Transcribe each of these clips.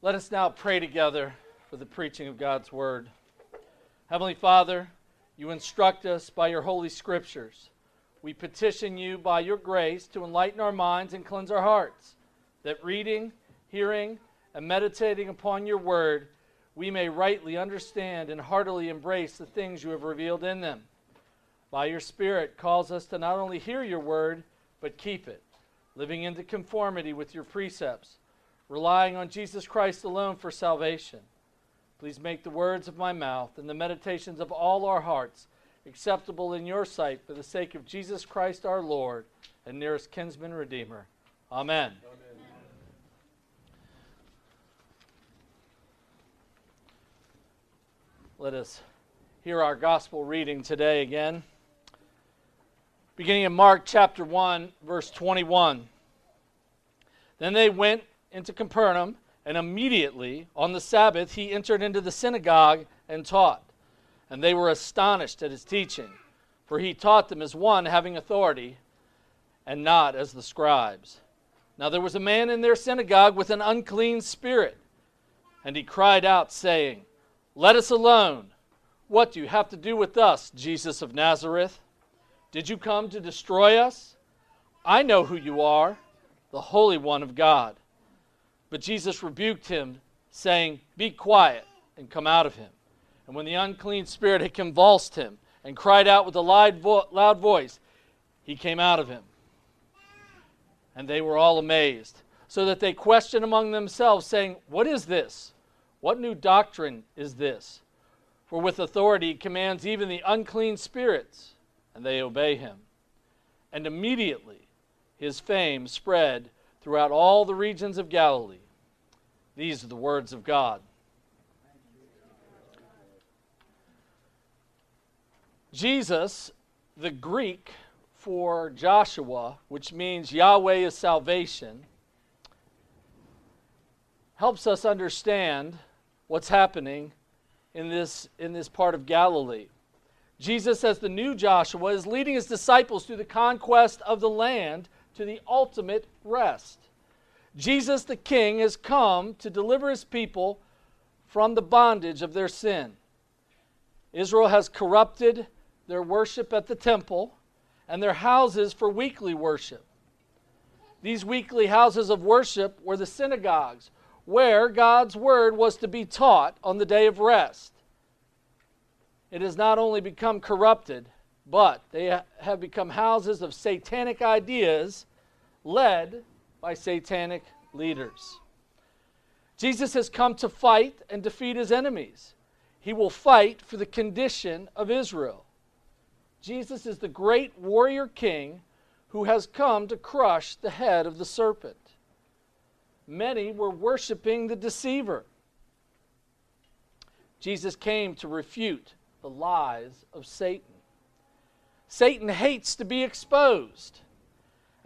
Let us now pray together for the preaching of God's word. Heavenly Father, you instruct us by your holy scriptures. We petition you by your grace to enlighten our minds and cleanse our hearts, that reading, hearing, and meditating upon your word, we may rightly understand and heartily embrace the things you have revealed in them. By your Spirit, calls us to not only hear your word, but keep it, living into conformity with your precepts relying on Jesus Christ alone for salvation. Please make the words of my mouth and the meditations of all our hearts acceptable in your sight for the sake of Jesus Christ our Lord and nearest kinsman redeemer. Amen. Amen. Let us hear our gospel reading today again. Beginning in Mark chapter 1, verse 21. Then they went into Capernaum, and immediately on the Sabbath he entered into the synagogue and taught. And they were astonished at his teaching, for he taught them as one having authority, and not as the scribes. Now there was a man in their synagogue with an unclean spirit, and he cried out, saying, Let us alone. What do you have to do with us, Jesus of Nazareth? Did you come to destroy us? I know who you are, the Holy One of God. But Jesus rebuked him, saying, Be quiet and come out of him. And when the unclean spirit had convulsed him and cried out with a loud, vo- loud voice, he came out of him. And they were all amazed, so that they questioned among themselves, saying, What is this? What new doctrine is this? For with authority he commands even the unclean spirits, and they obey him. And immediately his fame spread throughout all the regions of Galilee. These are the words of God. Jesus, the Greek for Joshua, which means Yahweh is salvation, helps us understand what's happening in this, in this part of Galilee. Jesus, as the new Joshua, is leading his disciples through the conquest of the land to the ultimate rest. Jesus the King has come to deliver his people from the bondage of their sin. Israel has corrupted their worship at the temple and their houses for weekly worship. These weekly houses of worship were the synagogues, where God's word was to be taught on the day of rest. It has not only become corrupted, but they have become houses of satanic ideas led by satanic leaders. Jesus has come to fight and defeat his enemies. He will fight for the condition of Israel. Jesus is the great warrior king who has come to crush the head of the serpent. Many were worshiping the deceiver. Jesus came to refute the lies of Satan. Satan hates to be exposed.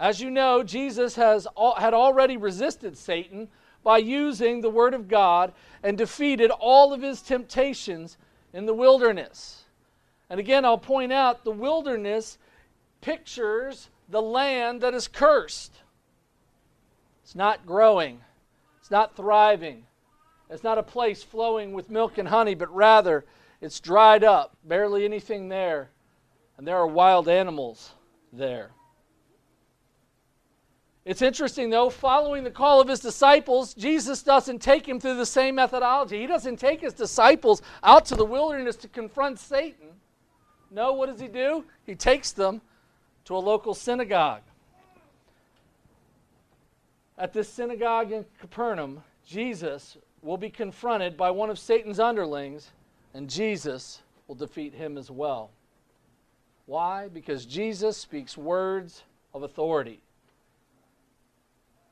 As you know, Jesus has, had already resisted Satan by using the Word of God and defeated all of his temptations in the wilderness. And again, I'll point out the wilderness pictures the land that is cursed. It's not growing, it's not thriving, it's not a place flowing with milk and honey, but rather it's dried up, barely anything there, and there are wild animals there. It's interesting, though, following the call of his disciples, Jesus doesn't take him through the same methodology. He doesn't take his disciples out to the wilderness to confront Satan. No, what does he do? He takes them to a local synagogue. At this synagogue in Capernaum, Jesus will be confronted by one of Satan's underlings, and Jesus will defeat him as well. Why? Because Jesus speaks words of authority.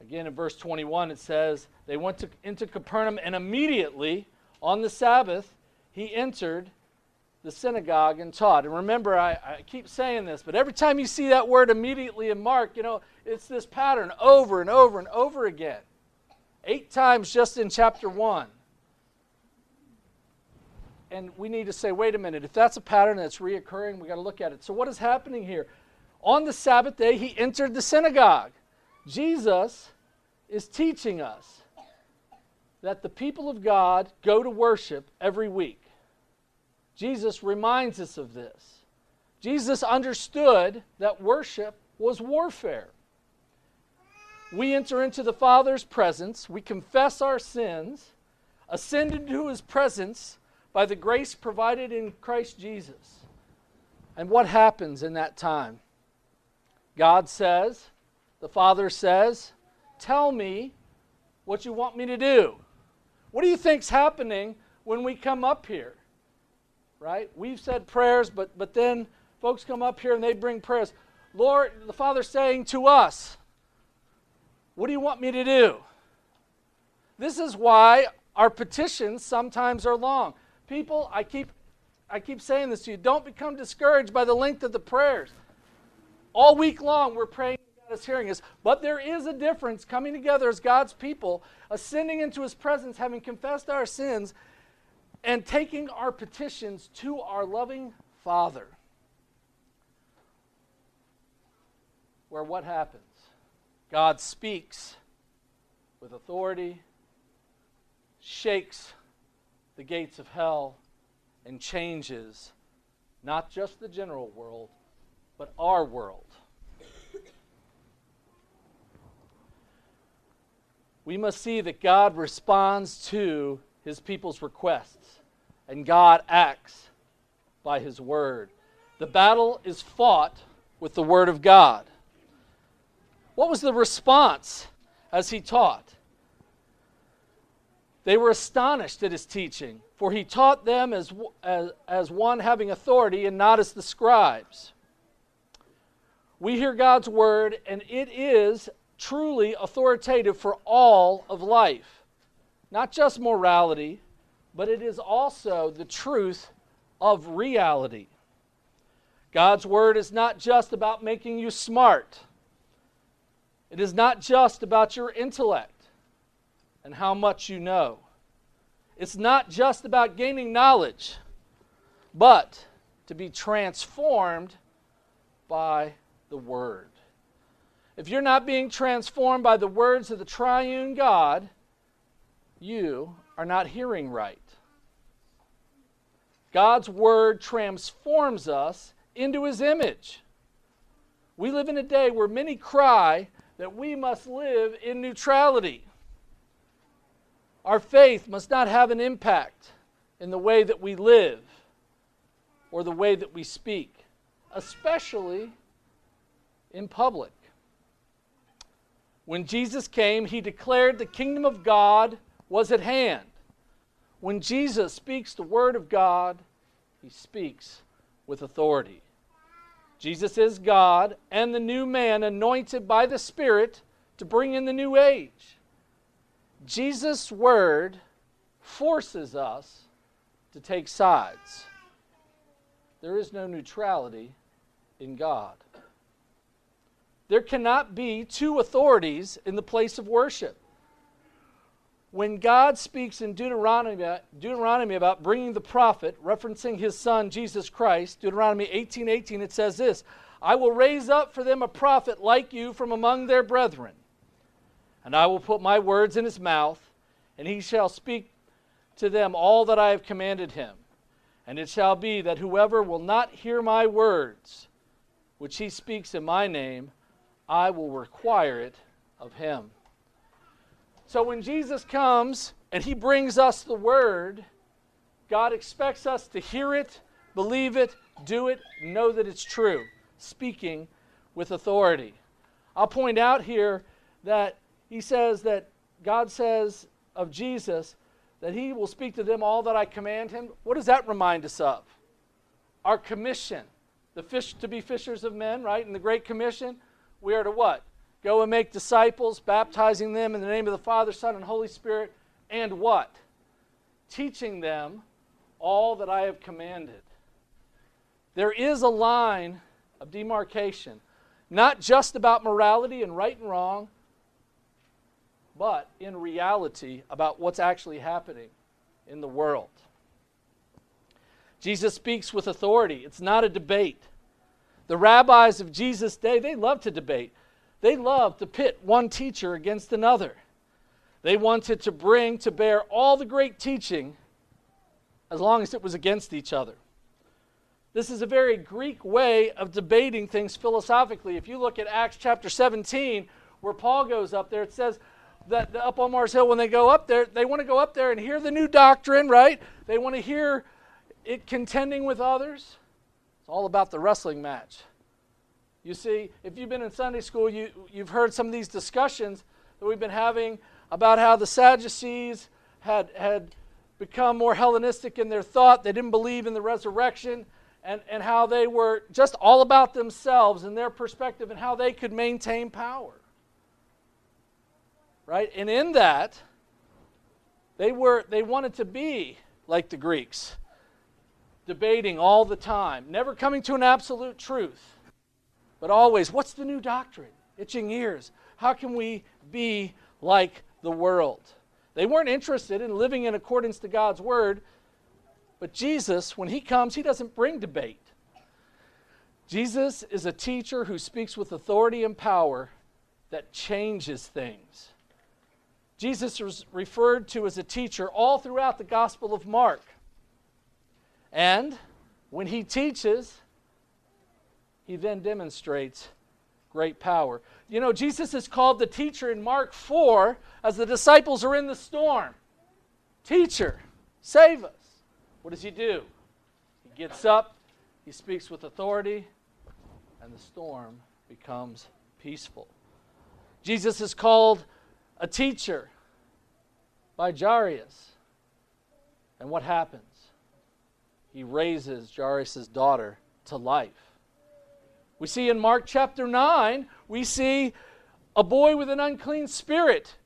Again, in verse 21, it says, They went to, into Capernaum, and immediately on the Sabbath, he entered the synagogue and taught. And remember, I, I, keep saying this, but every time you see that word immediately in Mark, you know, it's this pattern over and over and over again. Eight times just in chapter 1. And we need to say, wait a minute, if that's a pattern that's reoccurring, we got to look at it. So, what is happening here? On the Sabbath day, he entered the synagogue. Jesus is teaching us. that the people of God go to worship every week. Jesus reminds us of this. Jesus understood that worship was warfare. We enter into the Father's presence, we confess our sins, ascend into his presence by the grace provided in Christ Jesus. And what happens in that time? God says, the Father says, Tell me what you want me to do. What do you think's happening when we come up here? Right? We've said prayers, but, but then folks come up here and they bring prayers. Lord, the Father's saying to us, What do you want me to do? This is why our petitions sometimes are long. People, I keep I keep saying this to you, don't become discouraged by the length of the prayers. All week long we're praying Is hearing us, but there is a difference coming together as God's people, ascending into his presence, having confessed our sins, and taking our petitions to our loving Father. where what happens? God speaks with authority, shakes the gates of hell, and changes not just the general world, but our world. We must see that God responds to his people's requests, and God acts by his word. The battle is fought with the word of God. What was the response as he taught? They were astonished at his teaching, for he taught them as, as, as one having authority and not as the scribes. We hear God's word, and it is truly authoritative for all of life. Not just morality, but it is also the truth of reality. God's word is not just about making you smart. It is not just about your intellect and how much you know. It's not just about gaining knowledge, but to be transformed by the Word. If you're not being transformed by the words of the triune God, you are not hearing right. God's Word transforms us into His image. We live in a day where many cry that we must live in neutrality. Our faith must not have an impact in the way that we live or the way that we speak, especially in public. When Jesus came, he declared the kingdom of God was at hand. When Jesus speaks the word of God, he speaks with authority. Jesus is God and the new man anointed by the Spirit to bring in the new age. Jesus' word forces us to take sides. There is no neutrality in God. There cannot be two authorities in the place of worship when God speaks in Deuteronomy, Deuteronomy about bringing the prophet, referencing his son Jesus Christ, Deuteronomy 18 18, it says this I will raise up for them a prophet like you from among their brethren, and I will put my words in his mouth, and he shall speak to them all that I have commanded him. And it shall be that whoever will not hear my words, which he speaks in my name, I will require it of him. So when Jesus comes and he brings us the word, God expects us to hear it, believe it, do it, know that it's true, speaking with authority. I'll point out here that he says that God says of Jesus that he will speak to them all that I command him. What does that remind us of? Our commission. The fish to be fishers of men, right? In the Great Commission, we are to what? Go and make disciples, baptizing them in the name of the Father, Son, and Holy Spirit, and what? Teaching them all that I have commanded. There is a line of demarcation, not just about morality and right and wrong, but in reality about what's actually happening in the world. Jesus speaks with authority. It's not a debate. The rabbis of Jesus' day, they loved to debate. They loved to pit one teacher against another. They wanted to bring to bear all the great teaching as long as it was against each other. This is a very Greek way of debating things philosophically. If you look at Acts chapter 17, where Paul goes up there, it says that up on Mars Hill, when they go up there, they want to go up there and hear the new doctrine, right? They want to hear it contending with others. All about the wrestling match. You see, if you've been in Sunday school, you, you've heard some of these discussions that we've been having about how the Sadducees had, had become more Hellenistic in their thought. They didn't believe in the resurrection, and, and how they were just all about themselves and their perspective and how they could maintain power. Right? And in that, they, were, they wanted to be like the Greeks, debating all the time, never coming to an absolute truth, but always, what's the new doctrine? Itching ears. How can we be like the world? They weren't interested in living in accordance to God's word, but Jesus, when he comes, he doesn't bring debate. Jesus is a teacher who speaks with authority and power that changes things. Jesus was referred to as a teacher all throughout the Gospel of Mark. And when he teaches, he then demonstrates great power. You know, Jesus is called the teacher in Mark 4 as the disciples are in the storm. Teacher, save us. What does he do? He gets up, he speaks with authority, and the storm becomes peaceful. Jesus is called a teacher by Jairus. And what happens? He raises Jairus' daughter to life. We see in Mark chapter 9, we see a boy with an unclean spirit.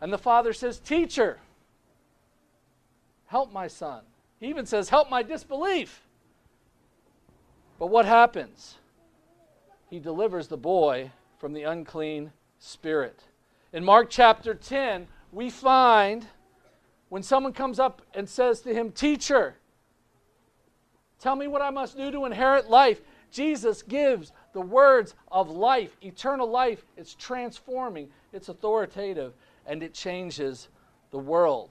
And the father says, Teacher, help my son. He even says, Help my disbelief. But what happens? He delivers the boy from the unclean spirit. In Mark chapter 10, we find when someone comes up and says to him, Teacher, tell me what I must do to inherit life. Jesus gives the words of life, eternal life. It's transforming, it's authoritative, and it changes the world.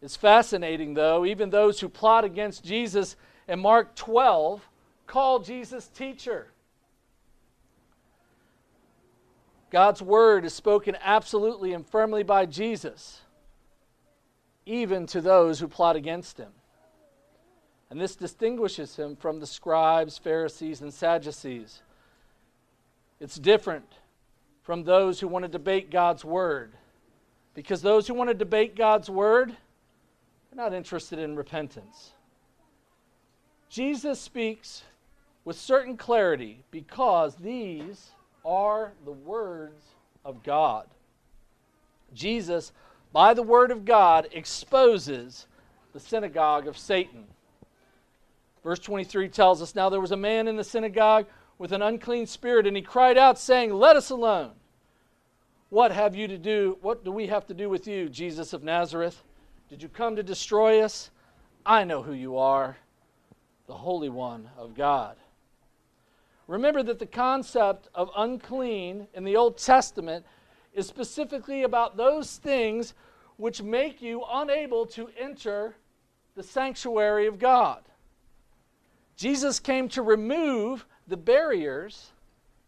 It's fascinating, though, even those who plot against Jesus in Mark 12 call Jesus teacher. God's word is spoken absolutely and firmly by Jesus, even to those who plot against him. And this distinguishes him from the scribes, Pharisees, and Sadducees. It's different from those who want to debate God's word. Because those who want to debate God's word, they're not interested in repentance. Jesus speaks with certain clarity because these are the words of God. Jesus, by the word of God, exposes the synagogue of Satan. Verse 23 tells us Now there was a man in the synagogue with an unclean spirit, and he cried out, saying, Let us alone. What have you to do? What do we have to do with you, Jesus of Nazareth? Did you come to destroy us? I know who you are, the Holy One of God. Remember that the concept of unclean in the Old Testament is specifically about those things which make you unable to enter the sanctuary of God. Jesus came to remove the barriers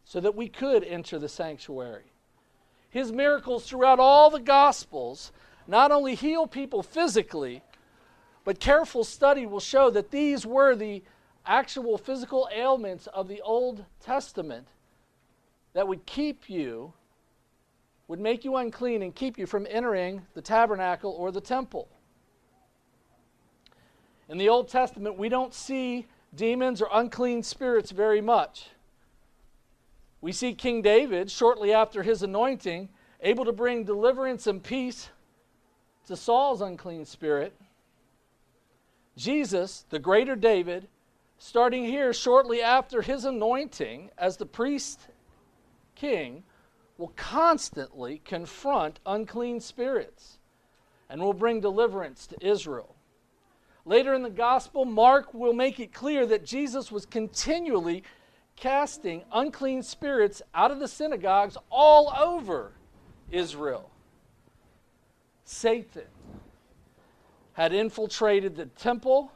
so that we could enter the sanctuary. His miracles throughout all the Gospels not only heal people physically, but careful study will show that these were the actual physical ailments of the Old Testament that would keep you, would make you unclean and keep you from entering the tabernacle or the temple. In the Old Testament, we don't see demons or unclean spirits very much. We see King David, shortly after his anointing, able to bring deliverance and peace to Saul's unclean spirit. Jesus, the greater David, starting here shortly after his anointing as the priest king, will constantly confront unclean spirits and will bring deliverance to Israel. Later in the gospel, Mark will make it clear that Jesus was continually casting unclean spirits out of the synagogues all over Israel. Satan had infiltrated the temple,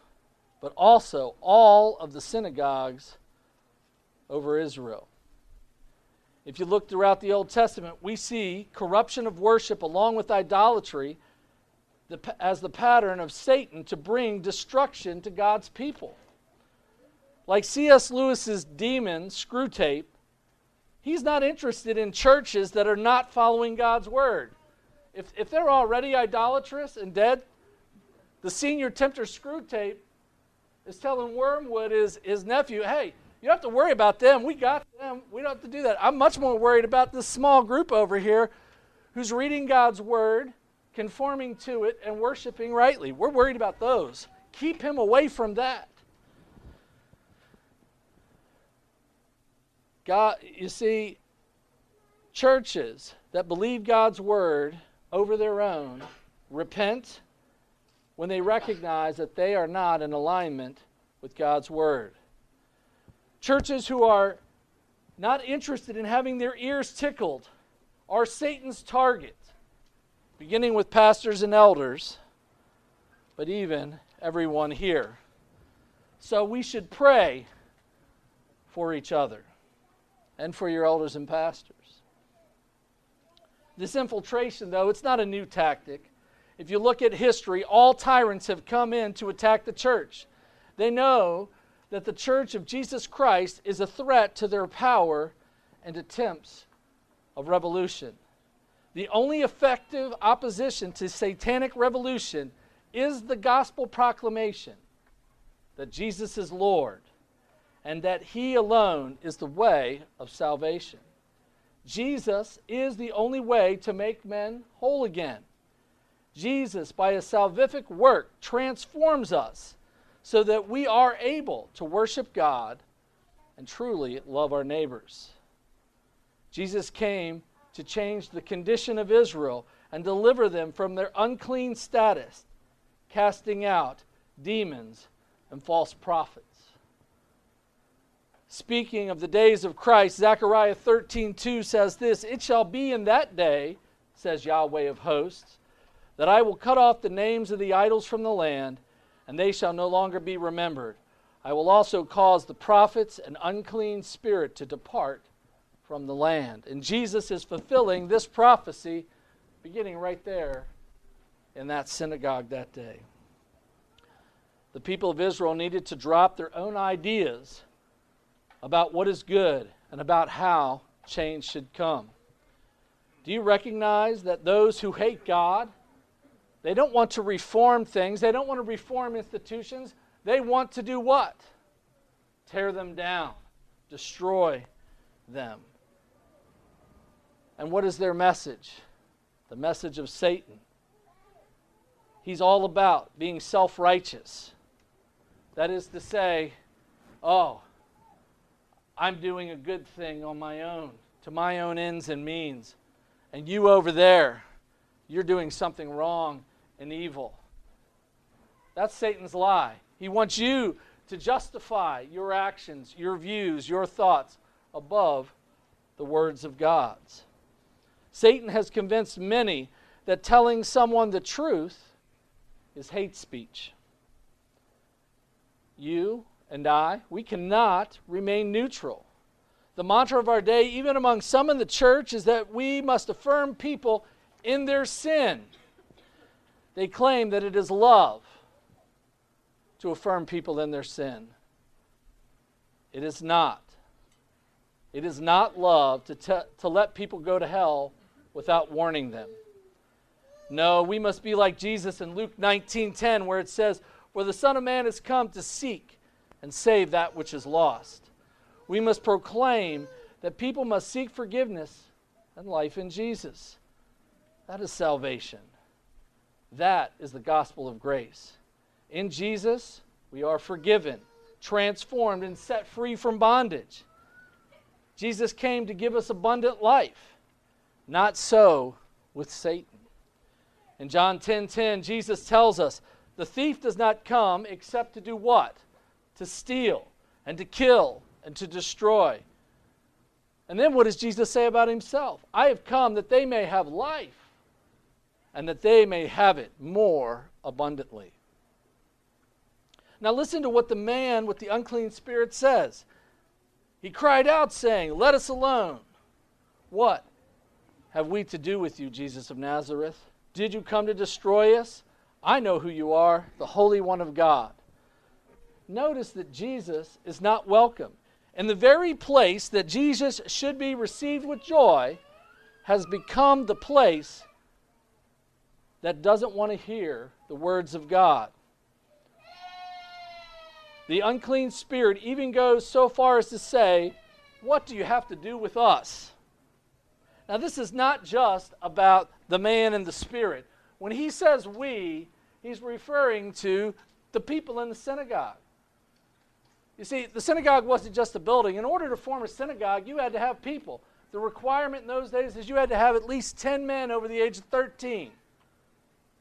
but also all of the synagogues over Israel. If you look throughout the Old Testament, we see corruption of worship along with idolatry as the pattern of Satan to bring destruction to God's people. Like C.S. Lewis's demon, Screwtape, he's not interested in churches that are not following God's word. If, if they're already idolatrous and dead, the senior tempter Screwtape is telling Wormwood, his, his nephew, hey, you don't have to worry about them. We got them. We don't have to do that. I'm much more worried about this small group over here who's reading God's word, conforming to it, and worshiping rightly. We're worried about those. Keep him away from that. God, you see, churches that believe God's word over their own repent when they recognize that they are not in alignment with God's word. Churches who are not interested in having their ears tickled are Satan's target, beginning with pastors and elders, but even everyone here. So we should pray for each other and for your elders and pastors. This infiltration, though, it's not a new tactic. If you look at history, all tyrants have come in to attack the church. They know that the church of Jesus Christ is a threat to their power and attempts of revolution. The only effective opposition to satanic revolution is the gospel proclamation that Jesus is Lord and that He alone is the way of salvation. Jesus is the only way to make men whole again. Jesus, by a salvific work, transforms us so that we are able to worship God and truly love our neighbors. Jesus came to change the condition of Israel and deliver them from their unclean status, casting out demons and false prophets. Speaking of the days of Christ, Zechariah 13:2 says this, "It shall be in that day, says Yahweh of hosts, that I will cut off the names of the idols from the land and they shall no longer be remembered. I will also cause the prophets and unclean spirit to depart from the land. And Jesus is fulfilling this prophecy beginning right there in that synagogue that day. The people of Israel needed to drop their own ideas about what is good and about how change should come. Do you recognize that those who hate God they don't want to reform things, they don't want to reform institutions. They want to do what? Tear them down, destroy them. And what is their message? The message of Satan. He's all about being self righteous. That is to say, oh, I'm doing a good thing on my own, to my own ends and means. And you over there, you're doing something wrong and evil. That's Satan's lie. He wants you to justify your actions, your views, your thoughts above the words of God's. Satan has convinced many that telling someone the truth is hate speech. You and I, we cannot remain neutral. The mantra of our day, even among some in the church, is that we must affirm people in their sin. They claim that it is love to affirm people in their sin. It is not. It is not love to, te- to let people go to hell without warning them. No, we must be like Jesus in Luke 19:10 where it says, "For the Son of Man has come to seek and save that which is lost." We must proclaim that people must seek forgiveness and life in Jesus. That is salvation. That is the gospel of grace. In Jesus, we are forgiven, transformed, and set free from bondage. Jesus came to give us abundant life. Not so with Satan. In John 10:10, 10, 10, Jesus tells us, "The thief does not come except to do what? To steal and to kill and to destroy." And then what does Jesus say about himself? I have come that they may have life and that they may have it more abundantly. Now, listen to what the man with the unclean spirit says. He cried out, saying, Let us alone. What have we to do with you, Jesus of Nazareth? Did you come to destroy us? I know who you are, the Holy One of God. Notice that Jesus is not welcome. And the very place that Jesus should be received with joy has become the place that doesn't want to hear the words of God. The unclean spirit even goes so far as to say, What do you have to do with us? Now, this is not just about the man and the spirit. When he says we, he's referring to the people in the synagogue. You see, the synagogue wasn't just a building. In order to form a synagogue, you had to have people. The requirement in those days is you had to have at least 10 men over the age of 13.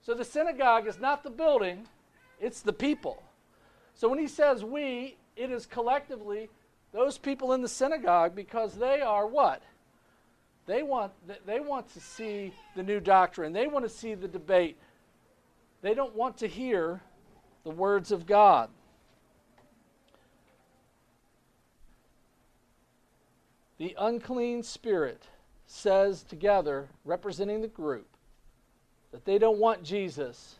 So the synagogue is not the building, it's the people. So when he says we, it is collectively those people in the synagogue because they are what? They want, they want to see the new doctrine. They want to see the debate. They don't want to hear the words of God. The unclean spirit says together, representing the group, that they don't want Jesus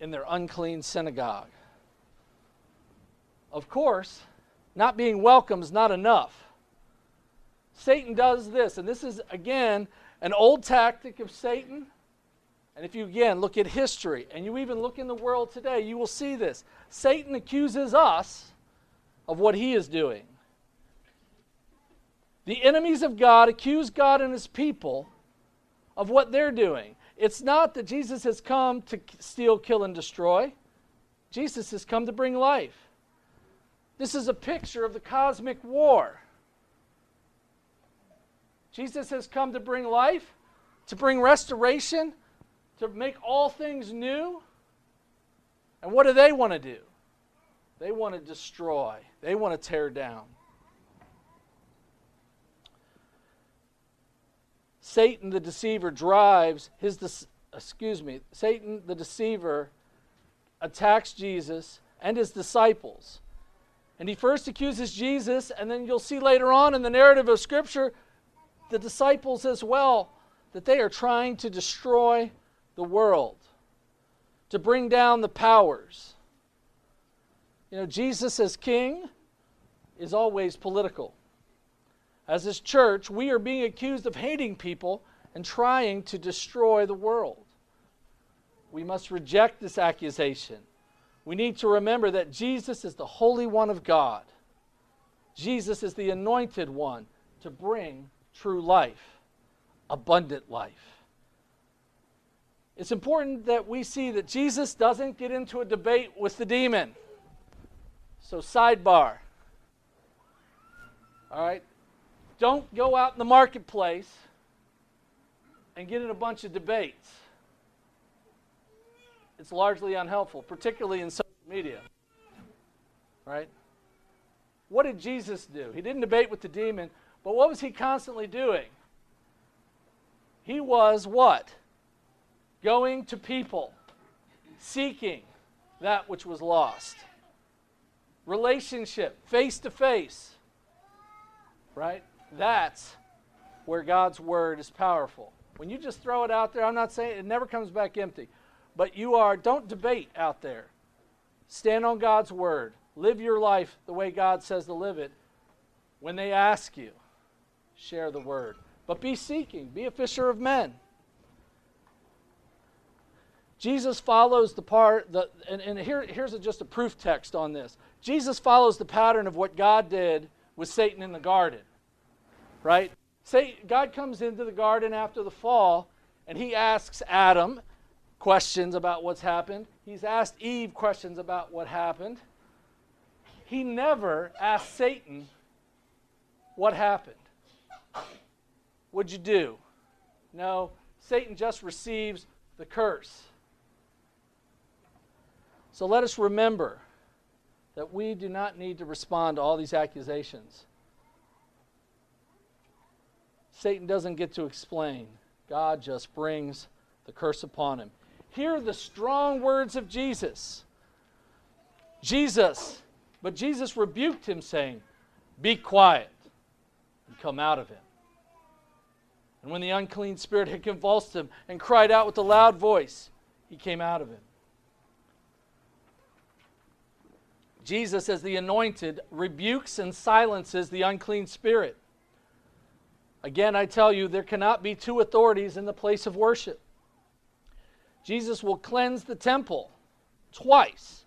in their unclean synagogue. Of course, not being welcome is not enough. Satan does this, and this is, again, an old tactic of Satan. And if you, again, look at history and you even look in the world today, you will see this. Satan accuses us of what he is doing. The enemies of God accuse God and his people of what they're doing. It's not that Jesus has come to steal, kill, and destroy, Jesus has come to bring life. This is a picture of the cosmic war. Jesus has come to bring life, to bring restoration, to make all things new. And what do they want to do? They want to destroy, they want to tear down. Satan the deceiver drives his excuse me, Satan the deceiver attacks Jesus and his disciples and he first accuses Jesus, and then you'll see later on in the narrative of Scripture the disciples as well that they are trying to destroy the world, to bring down the powers. You know, Jesus as king is always political. As his church, we are being accused of hating people and trying to destroy the world. We must reject this accusation we need to remember that Jesus is the Holy One of God. Jesus is the anointed one to bring true life, abundant life. It's important that we see that Jesus doesn't get into a debate with the demon. So, sidebar. All right? Don't go out in the marketplace and get in a bunch of debates it's largely unhelpful, particularly in social media. Right? What did Jesus do? He didn't debate with the demon, but what was he constantly doing? He was what? Going to people, seeking that which was lost. Relationship, face to face. Right? That's where God's word is powerful. When you just throw it out there, I'm not saying it never comes back empty. But you are, don't debate out there. Stand on God's word. Live your life the way God says to live it. When they ask you, share the word. But be seeking, be a fisher of men. Jesus follows the part, the, and, and here, here's a, just a proof text on this. Jesus follows the pattern of what God did with Satan in the garden, right? Say, God comes into the garden after the fall, and he asks Adam questions about what's happened. He's asked Eve questions about what happened. He never asked Satan what happened. What'd you do? No, Satan just receives the curse. So let us remember that we do not need to respond to all these accusations. Satan doesn't get to explain, God just brings the curse upon him. Hear the strong words of Jesus. Jesus, but Jesus rebuked him, saying, Be quiet come out of him. And when the unclean spirit had convulsed him and cried out with a loud voice, he came out of him. Jesus, as the anointed, rebukes and silences the unclean spirit. Again, I tell you, there cannot be two authorities in the place of worship. Jesus will cleanse the temple twice.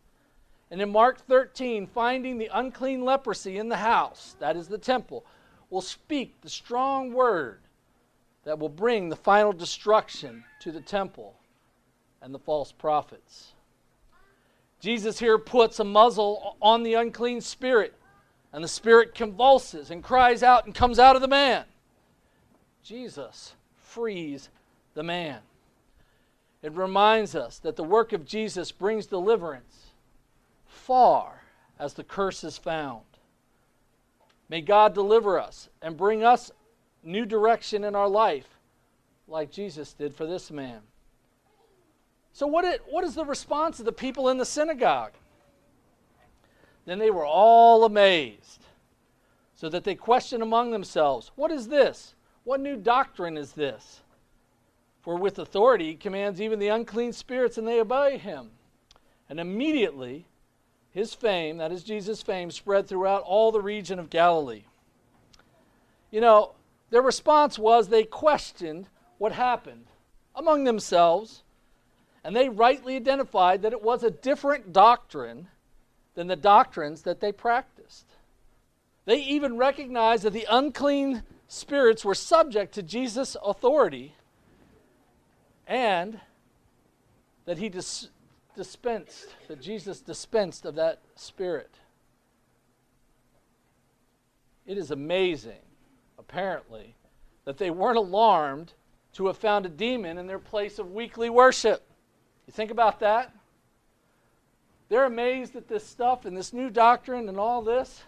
And in Mark 13, finding the unclean leprosy in the house, that is the temple, will speak the strong word that will bring the final destruction to the temple and the false prophets. Jesus here puts a muzzle on the unclean spirit, and the spirit convulses and cries out and comes out of the man. Jesus frees the man. It reminds us that the work of Jesus brings deliverance far as the curse is found. May God deliver us and bring us new direction in our life, like Jesus did for this man. So, what, it, what is the response of the people in the synagogue? Then they were all amazed, so that they questioned among themselves, What is this? What new doctrine is this? For with authority he commands even the unclean spirits, and they obey him. And immediately his fame, that is Jesus' fame, spread throughout all the region of Galilee. You know, their response was they questioned what happened among themselves, and they rightly identified that it was a different doctrine than the doctrines that they practiced. They even recognized that the unclean spirits were subject to Jesus' authority and that he dispensed, that Jesus dispensed of that spirit. It is amazing apparently, that they weren't alarmed to have found a demon in their place of weekly worship. You think about that? They're amazed at this stuff and this new doctrine and all this,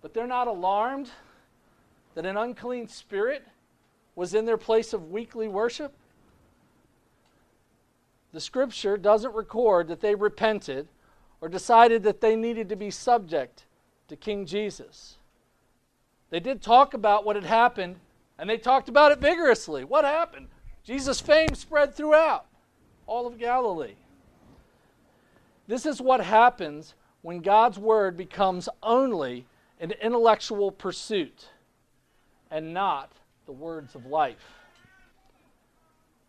but they're not alarmed that an unclean spirit was in their place of weekly worship. The scripture doesn't record that they repented or decided that they needed to be subject to King Jesus. They did talk about what had happened, and they talked about it vigorously. What happened? Jesus' fame spread throughout all of Galilee. This is what happens when God's word becomes only an intellectual pursuit and not the words of life.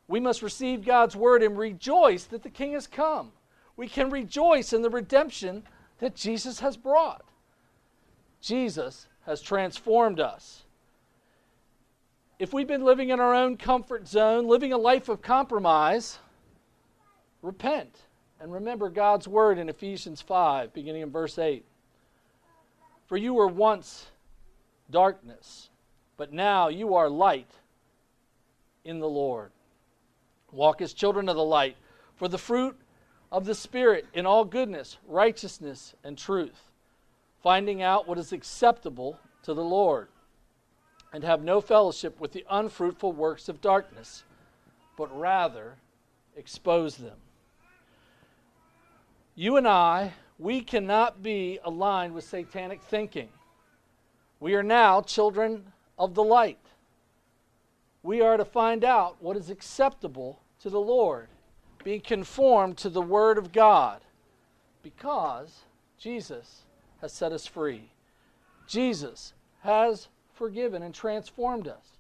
We must receive God's word and rejoice that the King has come. We can rejoice in the redemption that Jesus has brought. Jesus has transformed us. If we've been living in our own comfort zone, living a life of compromise, repent and remember God's word in Ephesians 5, beginning in verse 8. For you were once darkness, but now you are light in the Lord. Walk as children of the light, for the fruit of the Spirit in all goodness, righteousness, and truth finding out what is acceptable to the Lord, and have no fellowship with the unfruitful works of darkness, but rather expose them. You and I, we cannot be aligned with satanic thinking. We are now children of the light. We are to find out what is acceptable to the Lord, being conformed to the Word of God, because Jesus has set us free. Jesus has forgiven and transformed us.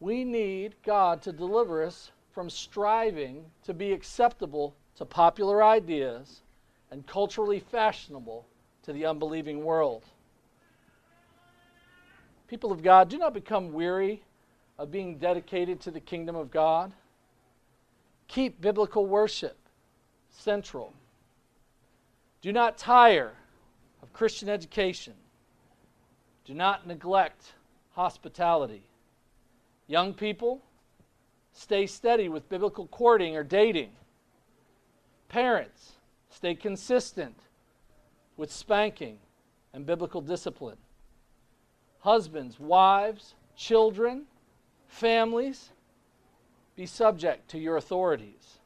We need God to deliver us from striving to be acceptable to popular ideas and culturally fashionable to the unbelieving world. People of God, do not become weary of being dedicated to the kingdom of God. Keep biblical worship central. Do not tire of Christian education. Do not neglect hospitality. Young people, stay steady with biblical courting or dating. Parents, stay consistent with spanking and biblical discipline. Husbands, wives, children, families, be subject to your authorities.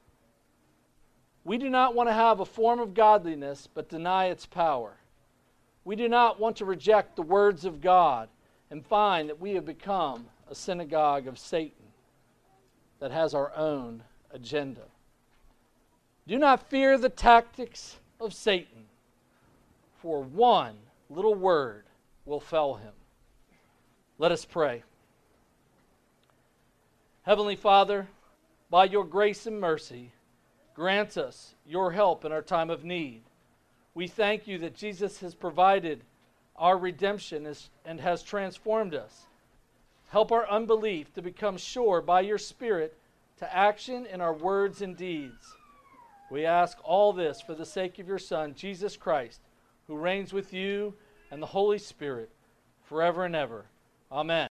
We do not want to have a form of godliness but deny its power. We do not want to reject the words of God and find that we have become a synagogue of Satan that has our own agenda. Do not fear the tactics of Satan, for one little word will fell him. Let us pray. Heavenly Father, by your grace and mercy, grant us your help in our time of need. We thank you that Jesus has provided our redemption and has transformed us. Help our unbelief to become sure by your Spirit to action in our words and deeds. We ask all this for the sake of your Son, Jesus Christ, who reigns with you and the Holy Spirit forever and ever. Amen.